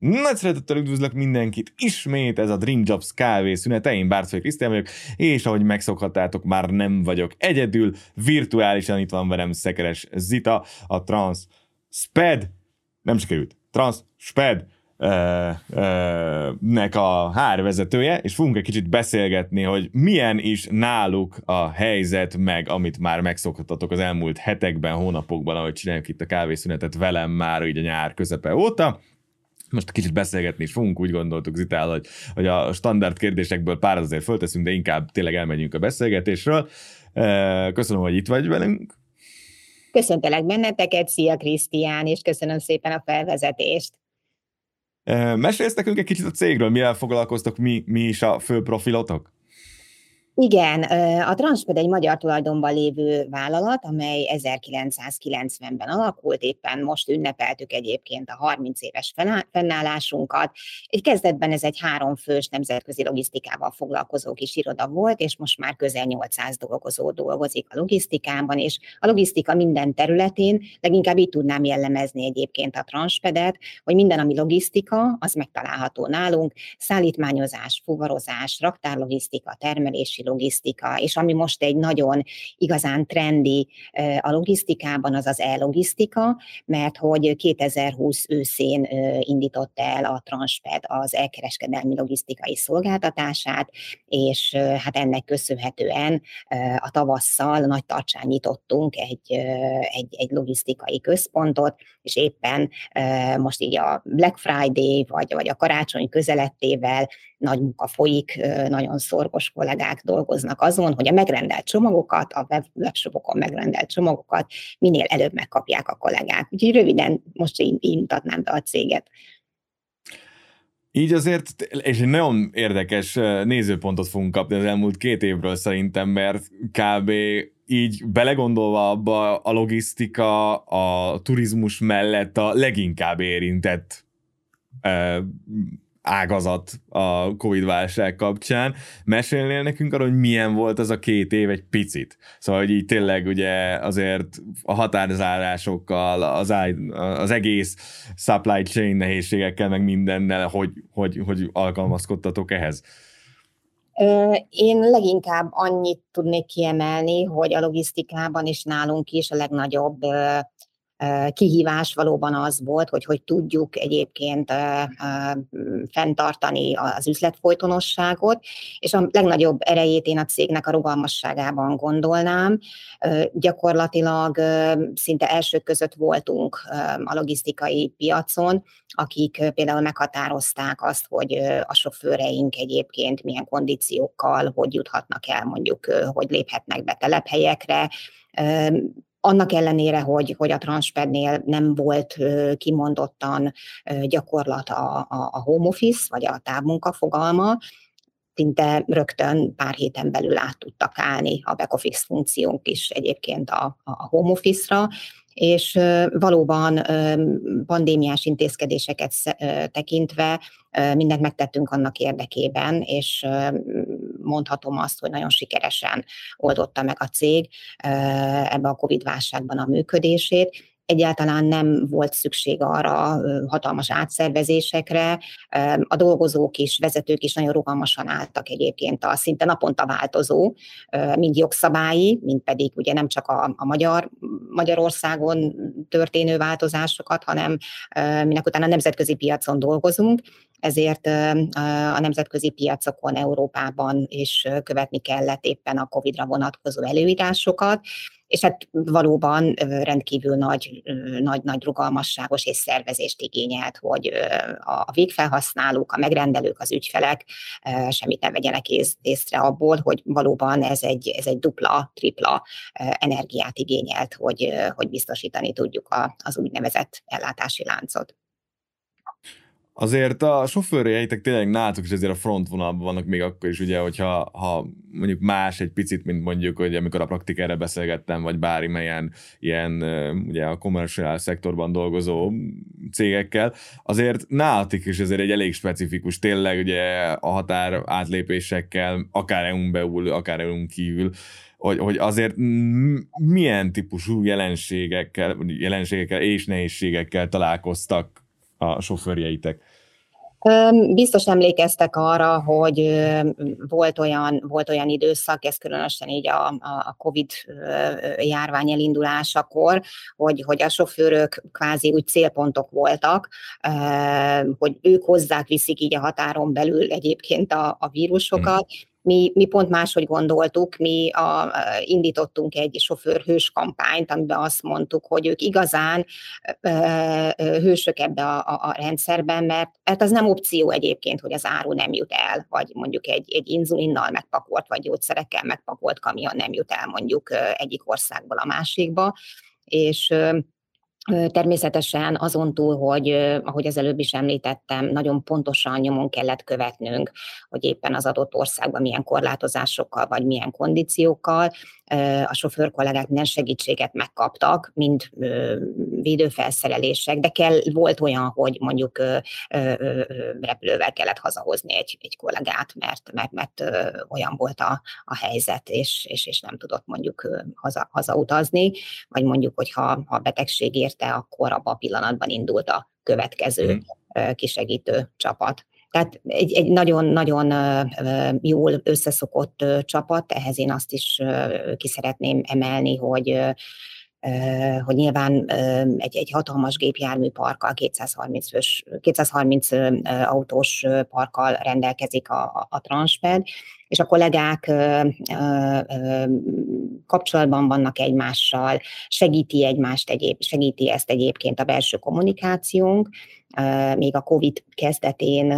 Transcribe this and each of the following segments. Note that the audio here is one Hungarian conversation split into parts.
Nagy szeretettel üdvözlök mindenkit, ismét ez a Dream Jobs kávé szünete, én Bárcai Krisztián vagyok, és ahogy megszokhattátok, már nem vagyok egyedül, virtuálisan itt van velem Szekeres Zita, a Trans Sped, nem sikerült, Trans Sped, nek a hárvezetője, és fogunk egy kicsit beszélgetni, hogy milyen is náluk a helyzet, meg amit már megszokhatatok az elmúlt hetekben, hónapokban, ahogy csináljuk itt a kávészünetet velem már így a nyár közepe óta. Most kicsit beszélgetni is fogunk, úgy gondoltuk Zitál, hogy, hogy a standard kérdésekből pár azért fölteszünk, de inkább tényleg elmegyünk a beszélgetésről. Köszönöm, hogy itt vagy velünk. Köszöntelek benneteket, szia Krisztián, és köszönöm szépen a felvezetést. Mesélsz nekünk egy kicsit a cégről, mivel foglalkoztok, mi, mi is a fő profilotok? Igen, a Transped egy magyar tulajdonban lévő vállalat, amely 1990-ben alakult, éppen most ünnepeltük egyébként a 30 éves fennállásunkat. Egy kezdetben ez egy háromfős nemzetközi logisztikával foglalkozó kis iroda volt, és most már közel 800 dolgozó dolgozik a logisztikában, és a logisztika minden területén, leginkább így tudnám jellemezni egyébként a Transpedet, hogy minden, ami logisztika, az megtalálható nálunk, szállítmányozás, fuvarozás, raktárlogisztika, termelési logisztika, és ami most egy nagyon igazán trendi a logisztikában, az az e-logisztika, mert hogy 2020 őszén indított el a Transped az elkereskedelmi logisztikai szolgáltatását, és hát ennek köszönhetően a tavasszal nagy tartsán nyitottunk egy, egy, egy logisztikai központot, és éppen most így a Black Friday vagy, vagy a karácsony közelettével nagy munka folyik, nagyon szorgos kollégák dolgoznak azon, hogy a megrendelt csomagokat, a webshopokon megrendelt csomagokat minél előbb megkapják a kollégák. Úgyhogy röviden most így, így mutatnám be a céget. Így azért, és egy nagyon érdekes nézőpontot fogunk kapni az elmúlt két évről szerintem, mert kb. így belegondolva abba a logisztika, a turizmus mellett a leginkább érintett ágazat a Covid-válság kapcsán. Mesélnél nekünk arról, hogy milyen volt az a két év egy picit? Szóval, hogy így tényleg ugye azért a határzárásokkal, az, az egész supply chain nehézségekkel, meg mindennel, hogy, hogy, hogy alkalmazkodtatok ehhez? Én leginkább annyit tudnék kiemelni, hogy a logisztikában is nálunk is a legnagyobb kihívás valóban az volt, hogy hogy tudjuk egyébként fenntartani az üzletfolytonosságot, és a legnagyobb erejét én a cégnek a rugalmasságában gondolnám. Gyakorlatilag szinte elsők között voltunk a logisztikai piacon, akik például meghatározták azt, hogy a sofőreink egyébként milyen kondíciókkal, hogy juthatnak el, mondjuk, hogy léphetnek be telephelyekre, annak ellenére, hogy, hogy a Transpednél nem volt kimondottan gyakorlat a, a, a home office, vagy a távmunka fogalma, szinte rögtön pár héten belül át tudtak állni a back office funkciónk is egyébként a, a home office-ra, és valóban pandémiás intézkedéseket tekintve mindent megtettünk annak érdekében, és mondhatom azt, hogy nagyon sikeresen oldotta meg a cég ebbe a Covid-válságban a működését, egyáltalán nem volt szükség arra hatalmas átszervezésekre. A dolgozók is, vezetők is nagyon rugalmasan álltak egyébként a szinte naponta változó, mind jogszabályi, mind pedig ugye nem csak a, a Magyar, Magyarországon történő változásokat, hanem minek utána a nemzetközi piacon dolgozunk, ezért a nemzetközi piacokon Európában is követni kellett éppen a COVID-ra vonatkozó előírásokat, és hát valóban rendkívül nagy, nagy, nagy rugalmasságos és szervezést igényelt, hogy a végfelhasználók, a megrendelők, az ügyfelek semmit nem vegyenek észre abból, hogy valóban ez egy, ez egy dupla, tripla energiát igényelt, hogy, hogy biztosítani tudjuk az úgynevezett ellátási láncot. Azért a sofőrjeitek tényleg nálatok is ezért a frontvonalban vannak még akkor is, ugye, hogyha ha mondjuk más egy picit, mint mondjuk, hogy amikor a praktikára beszélgettem, vagy bármilyen ilyen ugye a commercial szektorban dolgozó cégekkel, azért nálatik is ezért egy elég specifikus, tényleg ugye a határ átlépésekkel, akár EU-n belül, akár EU-n kívül, hogy, hogy azért milyen típusú jelenségekkel, jelenségekkel és nehézségekkel találkoztak a sofőrjeitek? Biztos emlékeztek arra, hogy volt olyan, volt olyan időszak, ez különösen így a, a COVID járvány elindulásakor, hogy, hogy a sofőrök kvázi úgy célpontok voltak, hogy ők hozzák, viszik így a határon belül egyébként a, a vírusokat, mi, mi pont máshogy gondoltuk, mi a, indítottunk egy sofőrhős kampányt, amiben azt mondtuk, hogy ők igazán ö, hősök ebbe a, a, a rendszerben, mert hát az nem opció egyébként, hogy az áru nem jut el, vagy mondjuk egy, egy inzulinnal megpakolt, vagy gyógyszerekkel megpakolt kamion nem jut el mondjuk egyik országból a másikba, és Természetesen azon túl, hogy ahogy az előbb is említettem, nagyon pontosan nyomon kellett követnünk, hogy éppen az adott országban milyen korlátozásokkal vagy milyen kondíciókkal a sofőr kollégák minden segítséget megkaptak, mind védőfelszerelések, de kell, volt olyan, hogy mondjuk repülővel kellett hazahozni egy, egy kollégát, mert, mert, mert olyan volt a, a helyzet, és, és, és nem tudott mondjuk haza, hazautazni, vagy mondjuk, hogyha ha betegség érte, akkor abban a pillanatban indult a következő mm. kisegítő csapat. Tehát egy, egy nagyon-nagyon jól összeszokott csapat, ehhez én azt is ki szeretném emelni, hogy hogy nyilván egy, egy hatalmas gépjárműparkkal, 230, fős, 230 autós parkkal rendelkezik a, a, a Transped, és a kollégák kapcsolatban vannak egymással, segíti egymást, egyéb, segíti ezt egyébként a belső kommunikációnk, még a COVID kezdetén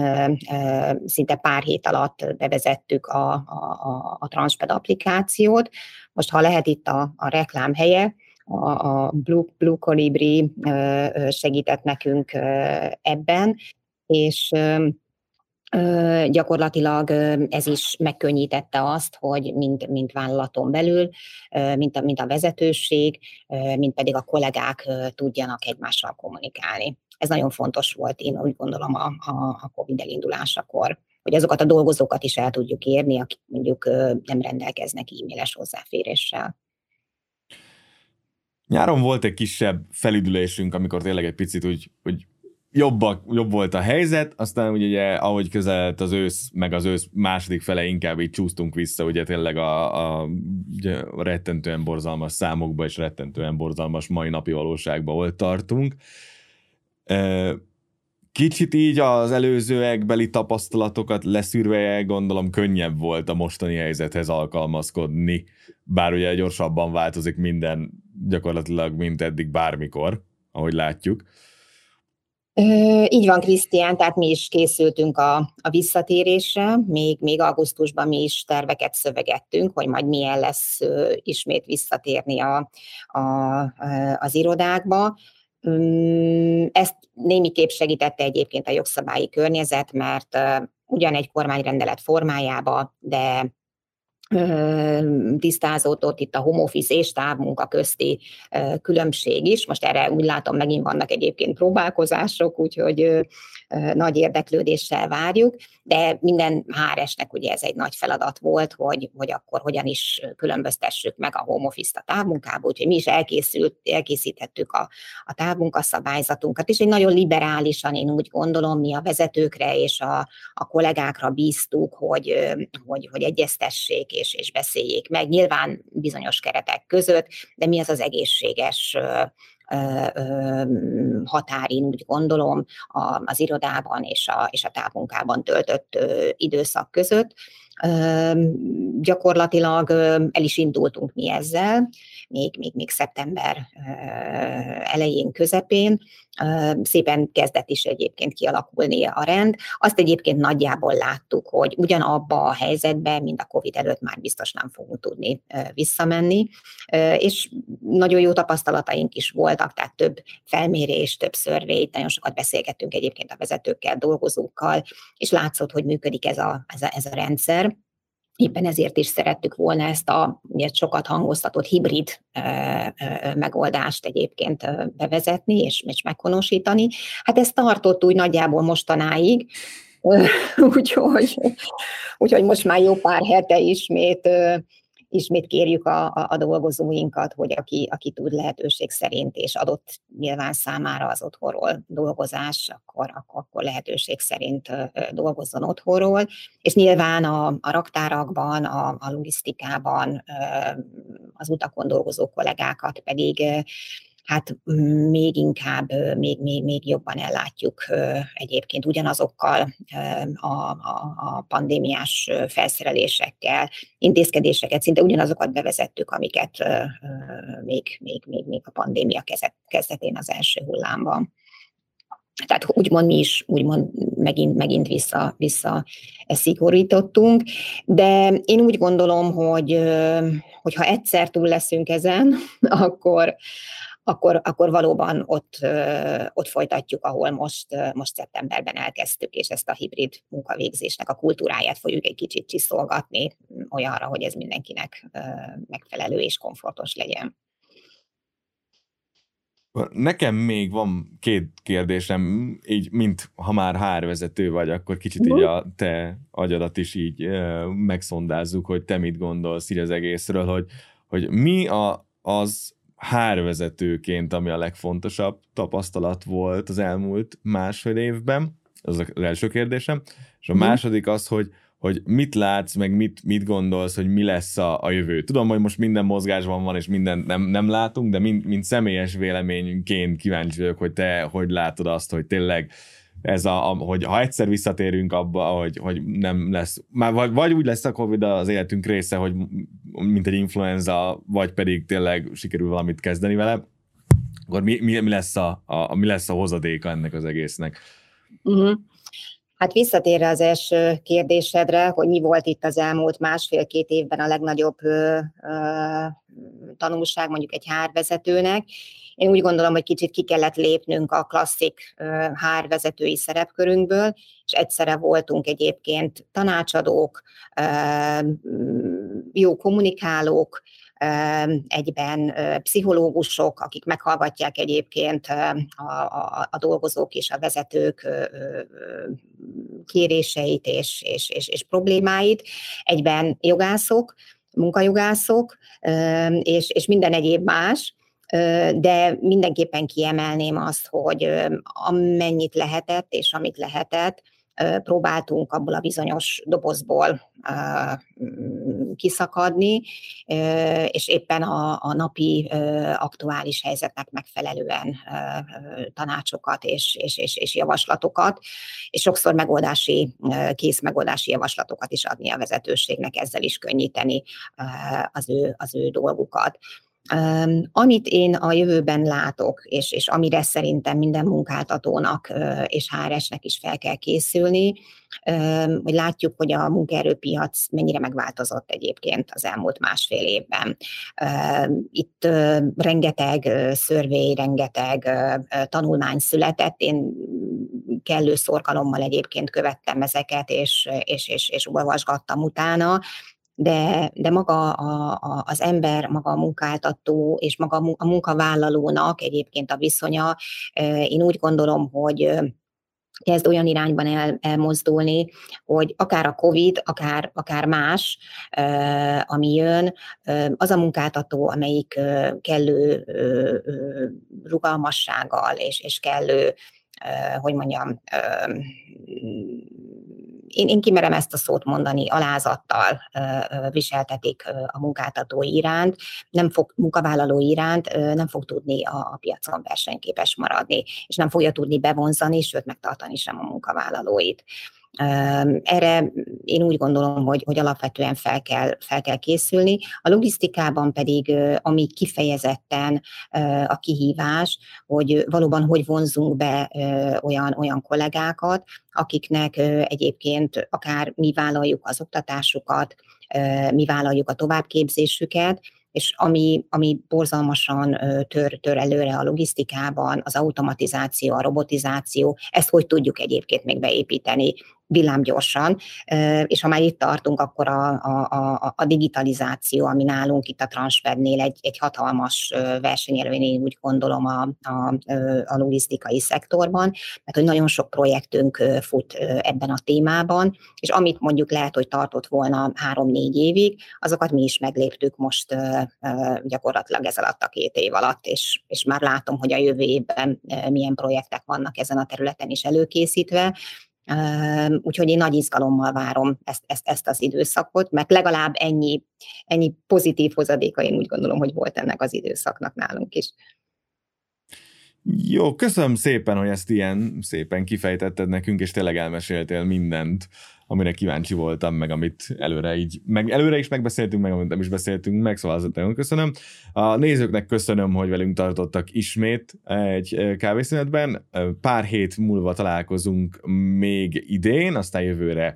szinte pár hét alatt bevezettük a, a, a Transped applikációt. Most, ha lehet itt a, a reklám helye, a, a Blue, Blue Colibri segített nekünk ebben, és gyakorlatilag ez is megkönnyítette azt, hogy mint, mint vállalaton belül, mint a, mint a vezetőség, mint pedig a kollégák tudjanak egymással kommunikálni. Ez nagyon fontos volt, én úgy gondolom a, a COVID elindulásakor, hogy azokat a dolgozókat is el tudjuk érni, akik mondjuk nem rendelkeznek e-mailes hozzáféréssel. Nyáron volt egy kisebb felüdülésünk, amikor tényleg egy picit úgy, úgy jobbak, jobb volt a helyzet, aztán ugye, ahogy közelett az ősz, meg az ősz második fele inkább így csúsztunk vissza, ugye tényleg a, a, ugye rettentően borzalmas számokba és rettentően borzalmas mai napi valóságba volt tartunk. Kicsit így az előzőekbeli tapasztalatokat leszűrve, gondolom könnyebb volt a mostani helyzethez alkalmazkodni, bár ugye gyorsabban változik minden gyakorlatilag, mint eddig bármikor, ahogy látjuk. Így van, Krisztián, tehát mi is készültünk a, a visszatérésre, még, még augusztusban mi is terveket szövegettünk, hogy majd milyen lesz ismét visszatérni a, a, az irodákba. Ezt némiképp segítette egyébként a jogszabályi környezet, mert ugyan egy kormányrendelet formájába, de tisztázódott itt a home office és távmunka közti különbség is. Most erre úgy látom, megint vannak egyébként próbálkozások, úgyhogy nagy érdeklődéssel várjuk, de minden HRS-nek ugye ez egy nagy feladat volt, hogy, hogy akkor hogyan is különböztessük meg a home office-t a távmunkából, úgyhogy mi is elkészült, elkészítettük a, a távmunkaszabályzatunkat, és egy nagyon liberálisan, én úgy gondolom, mi a vezetőkre és a, a kollégákra bíztuk, hogy, hogy, hogy egyeztessék és, és beszéljék meg, nyilván bizonyos keretek között, de mi az az egészséges határ, úgy gondolom, az irodában és a, és a távmunkában töltött időszak között. Gyakorlatilag el is indultunk mi ezzel, még, még, még szeptember elején, közepén. Szépen kezdett is egyébként kialakulni a rend. Azt egyébként nagyjából láttuk, hogy ugyanabba a helyzetben, mint a COVID előtt már biztos nem fogunk tudni visszamenni, és nagyon jó tapasztalataink is voltak, tehát több felmérés, több szörvét, nagyon sokat beszélgettünk egyébként a vezetőkkel, dolgozókkal, és látszott, hogy működik ez a, ez a, ez a rendszer. Éppen ezért is szerettük volna ezt a ugye, sokat hangoztatott hibrid ö, ö, megoldást egyébként bevezetni és, és meghonosítani. Hát ez tartott úgy nagyjából mostanáig, úgyhogy, úgyhogy most már jó pár hete ismét ismét kérjük a, a, a dolgozóinkat, hogy aki, aki tud lehetőség szerint, és adott nyilván számára az otthonról dolgozás, akkor, akkor, lehetőség szerint dolgozzon otthonról, és nyilván a, a raktárakban, a, a logisztikában, az utakon dolgozó kollégákat pedig hát még inkább, még, még, még jobban ellátjuk egyébként ugyanazokkal a, a, a pandémiás felszerelésekkel, intézkedéseket, szinte ugyanazokat bevezettük, amiket még, még, még, még a pandémia kezdetén az első hullámban. Tehát úgymond mi is úgymond megint, megint vissza, vissza szigorítottunk, de én úgy gondolom, hogy, hogy ha egyszer túl leszünk ezen, akkor, akkor, akkor valóban ott, ott folytatjuk, ahol most, most szeptemberben elkezdtük, és ezt a hibrid munkavégzésnek a kultúráját fogjuk egy kicsit csiszolgatni olyanra, hogy ez mindenkinek megfelelő és komfortos legyen. Nekem még van két kérdésem, így, mint ha már hárvezető vagy, akkor kicsit így a te agyadat is így megszondázzuk, hogy te mit gondolsz így az egészről, hogy, hogy mi a, az hárvezetőként, ami a legfontosabb tapasztalat volt az elmúlt másfél évben? Ez az első kérdésem. És a mhm. második az, hogy, hogy mit látsz, meg mit, mit gondolsz, hogy mi lesz a, a jövő. Tudom, hogy most minden mozgásban van, és mindent nem, nem látunk, de mint, mint személyes véleményünként kíváncsi vagyok, hogy te hogy látod azt, hogy tényleg ez a, a, hogy ha egyszer visszatérünk abba, hogy, hogy nem lesz, már vagy, vagy úgy lesz a Covid az életünk része, hogy mint egy influenza, vagy pedig tényleg sikerül valamit kezdeni vele, akkor mi, mi, mi, lesz, a, a, mi lesz a hozadéka ennek az egésznek? Uh-huh. Hát visszatérve az első kérdésedre, hogy mi volt itt az elmúlt másfél-két évben a legnagyobb ö, ö, tanulság mondjuk egy hárvezetőnek. Én úgy gondolom, hogy kicsit ki kellett lépnünk a klasszik hárvezetői szerepkörünkből, és egyszerre voltunk egyébként tanácsadók, jó kommunikálók, egyben pszichológusok, akik meghallgatják egyébként a, a, a dolgozók és a vezetők kéréseit és, és, és, és problémáit, egyben jogászok, munkajogászok, és, és minden egyéb más, de mindenképpen kiemelném azt, hogy amennyit lehetett, és amit lehetett, próbáltunk abból a bizonyos dobozból kiszakadni, és éppen a, a napi aktuális helyzetnek megfelelően tanácsokat és, és, és, és javaslatokat, és sokszor megoldási, kész megoldási javaslatokat is adni a vezetőségnek, ezzel is könnyíteni az ő, az ő dolgukat. Amit én a jövőben látok, és, és amire szerintem minden munkáltatónak és HRS-nek is fel kell készülni, hogy látjuk, hogy a munkaerőpiac mennyire megváltozott egyébként az elmúlt másfél évben. Itt rengeteg szörvény, rengeteg tanulmány született, én kellő szorgalommal egyébként követtem ezeket, és, és, és, és olvasgattam utána, de, de maga a, a, az ember, maga a munkáltató és maga a munkavállalónak egyébként a viszonya, én úgy gondolom, hogy kezd olyan irányban el, elmozdulni, hogy akár a COVID, akár, akár más, ami jön, az a munkáltató, amelyik kellő rugalmassággal és, és kellő, hogy mondjam, én, én kimerem ezt a szót mondani, alázattal viseltetik a munkáltató iránt, nem fog, munkavállaló iránt nem fog tudni a, a piacon versenyképes maradni, és nem fogja tudni bevonzani, sőt megtartani sem a munkavállalóit. Erre én úgy gondolom, hogy, hogy alapvetően fel kell, fel kell készülni. A logisztikában pedig, ami kifejezetten a kihívás, hogy valóban hogy vonzunk be olyan, olyan kollégákat, akiknek egyébként akár mi vállaljuk az oktatásukat, mi vállaljuk a továbbképzésüket, és ami, ami borzalmasan tör, tör előre a logisztikában, az automatizáció, a robotizáció, ezt hogy tudjuk egyébként még beépíteni villámgyorsan, és ha már itt tartunk, akkor a, a, a, digitalizáció, ami nálunk itt a Transpednél egy, egy hatalmas versenyelőny, én úgy gondolom a, a, a logisztikai szektorban, mert hogy nagyon sok projektünk fut ebben a témában, és amit mondjuk lehet, hogy tartott volna három-négy évig, azokat mi is megléptük most gyakorlatilag ez alatt a két év alatt, és, és már látom, hogy a jövő évben milyen projektek vannak ezen a területen is előkészítve, Úgyhogy én nagy izgalommal várom ezt, ezt, ezt az időszakot, mert legalább ennyi, ennyi pozitív hozadéka én úgy gondolom, hogy volt ennek az időszaknak nálunk is. Jó, köszönöm szépen, hogy ezt ilyen szépen kifejtetted nekünk, és tényleg elmeséltél mindent amire kíváncsi voltam, meg amit előre így, meg előre is megbeszéltünk, meg amit nem is beszéltünk meg, szóval azért nagyon köszönöm. A nézőknek köszönöm, hogy velünk tartottak ismét egy kávészünetben. Pár hét múlva találkozunk még idén, aztán jövőre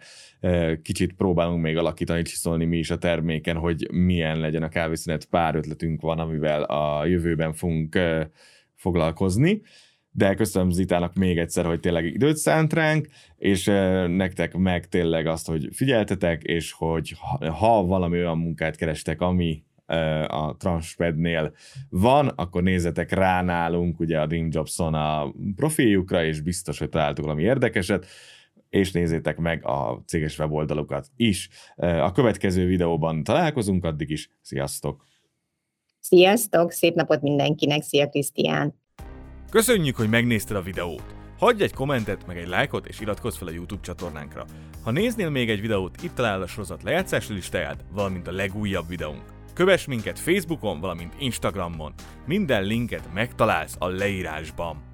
kicsit próbálunk még alakítani, csiszolni mi is a terméken, hogy milyen legyen a kávészünet. Pár ötletünk van, amivel a jövőben fogunk foglalkozni de köszönöm Zitának még egyszer, hogy tényleg időt szánt ránk, és nektek meg tényleg azt, hogy figyeltetek, és hogy ha valami olyan munkát kerestek, ami a Transpednél van, akkor nézzetek rá nálunk, ugye a Dream Jobson a profiljukra, és biztos, hogy találtuk valami érdekeset, és nézzétek meg a céges weboldalukat is. A következő videóban találkozunk, addig is sziasztok! Sziasztok, szép napot mindenkinek, szia Krisztián! Köszönjük, hogy megnézted a videót! Hagyj egy kommentet, meg egy lájkot, és iratkozz fel a YouTube csatornánkra. Ha néznél még egy videót, itt találod a sorozat lejátszási listáját, valamint a legújabb videónk. Kövess minket Facebookon, valamint Instagramon. Minden linket megtalálsz a leírásban.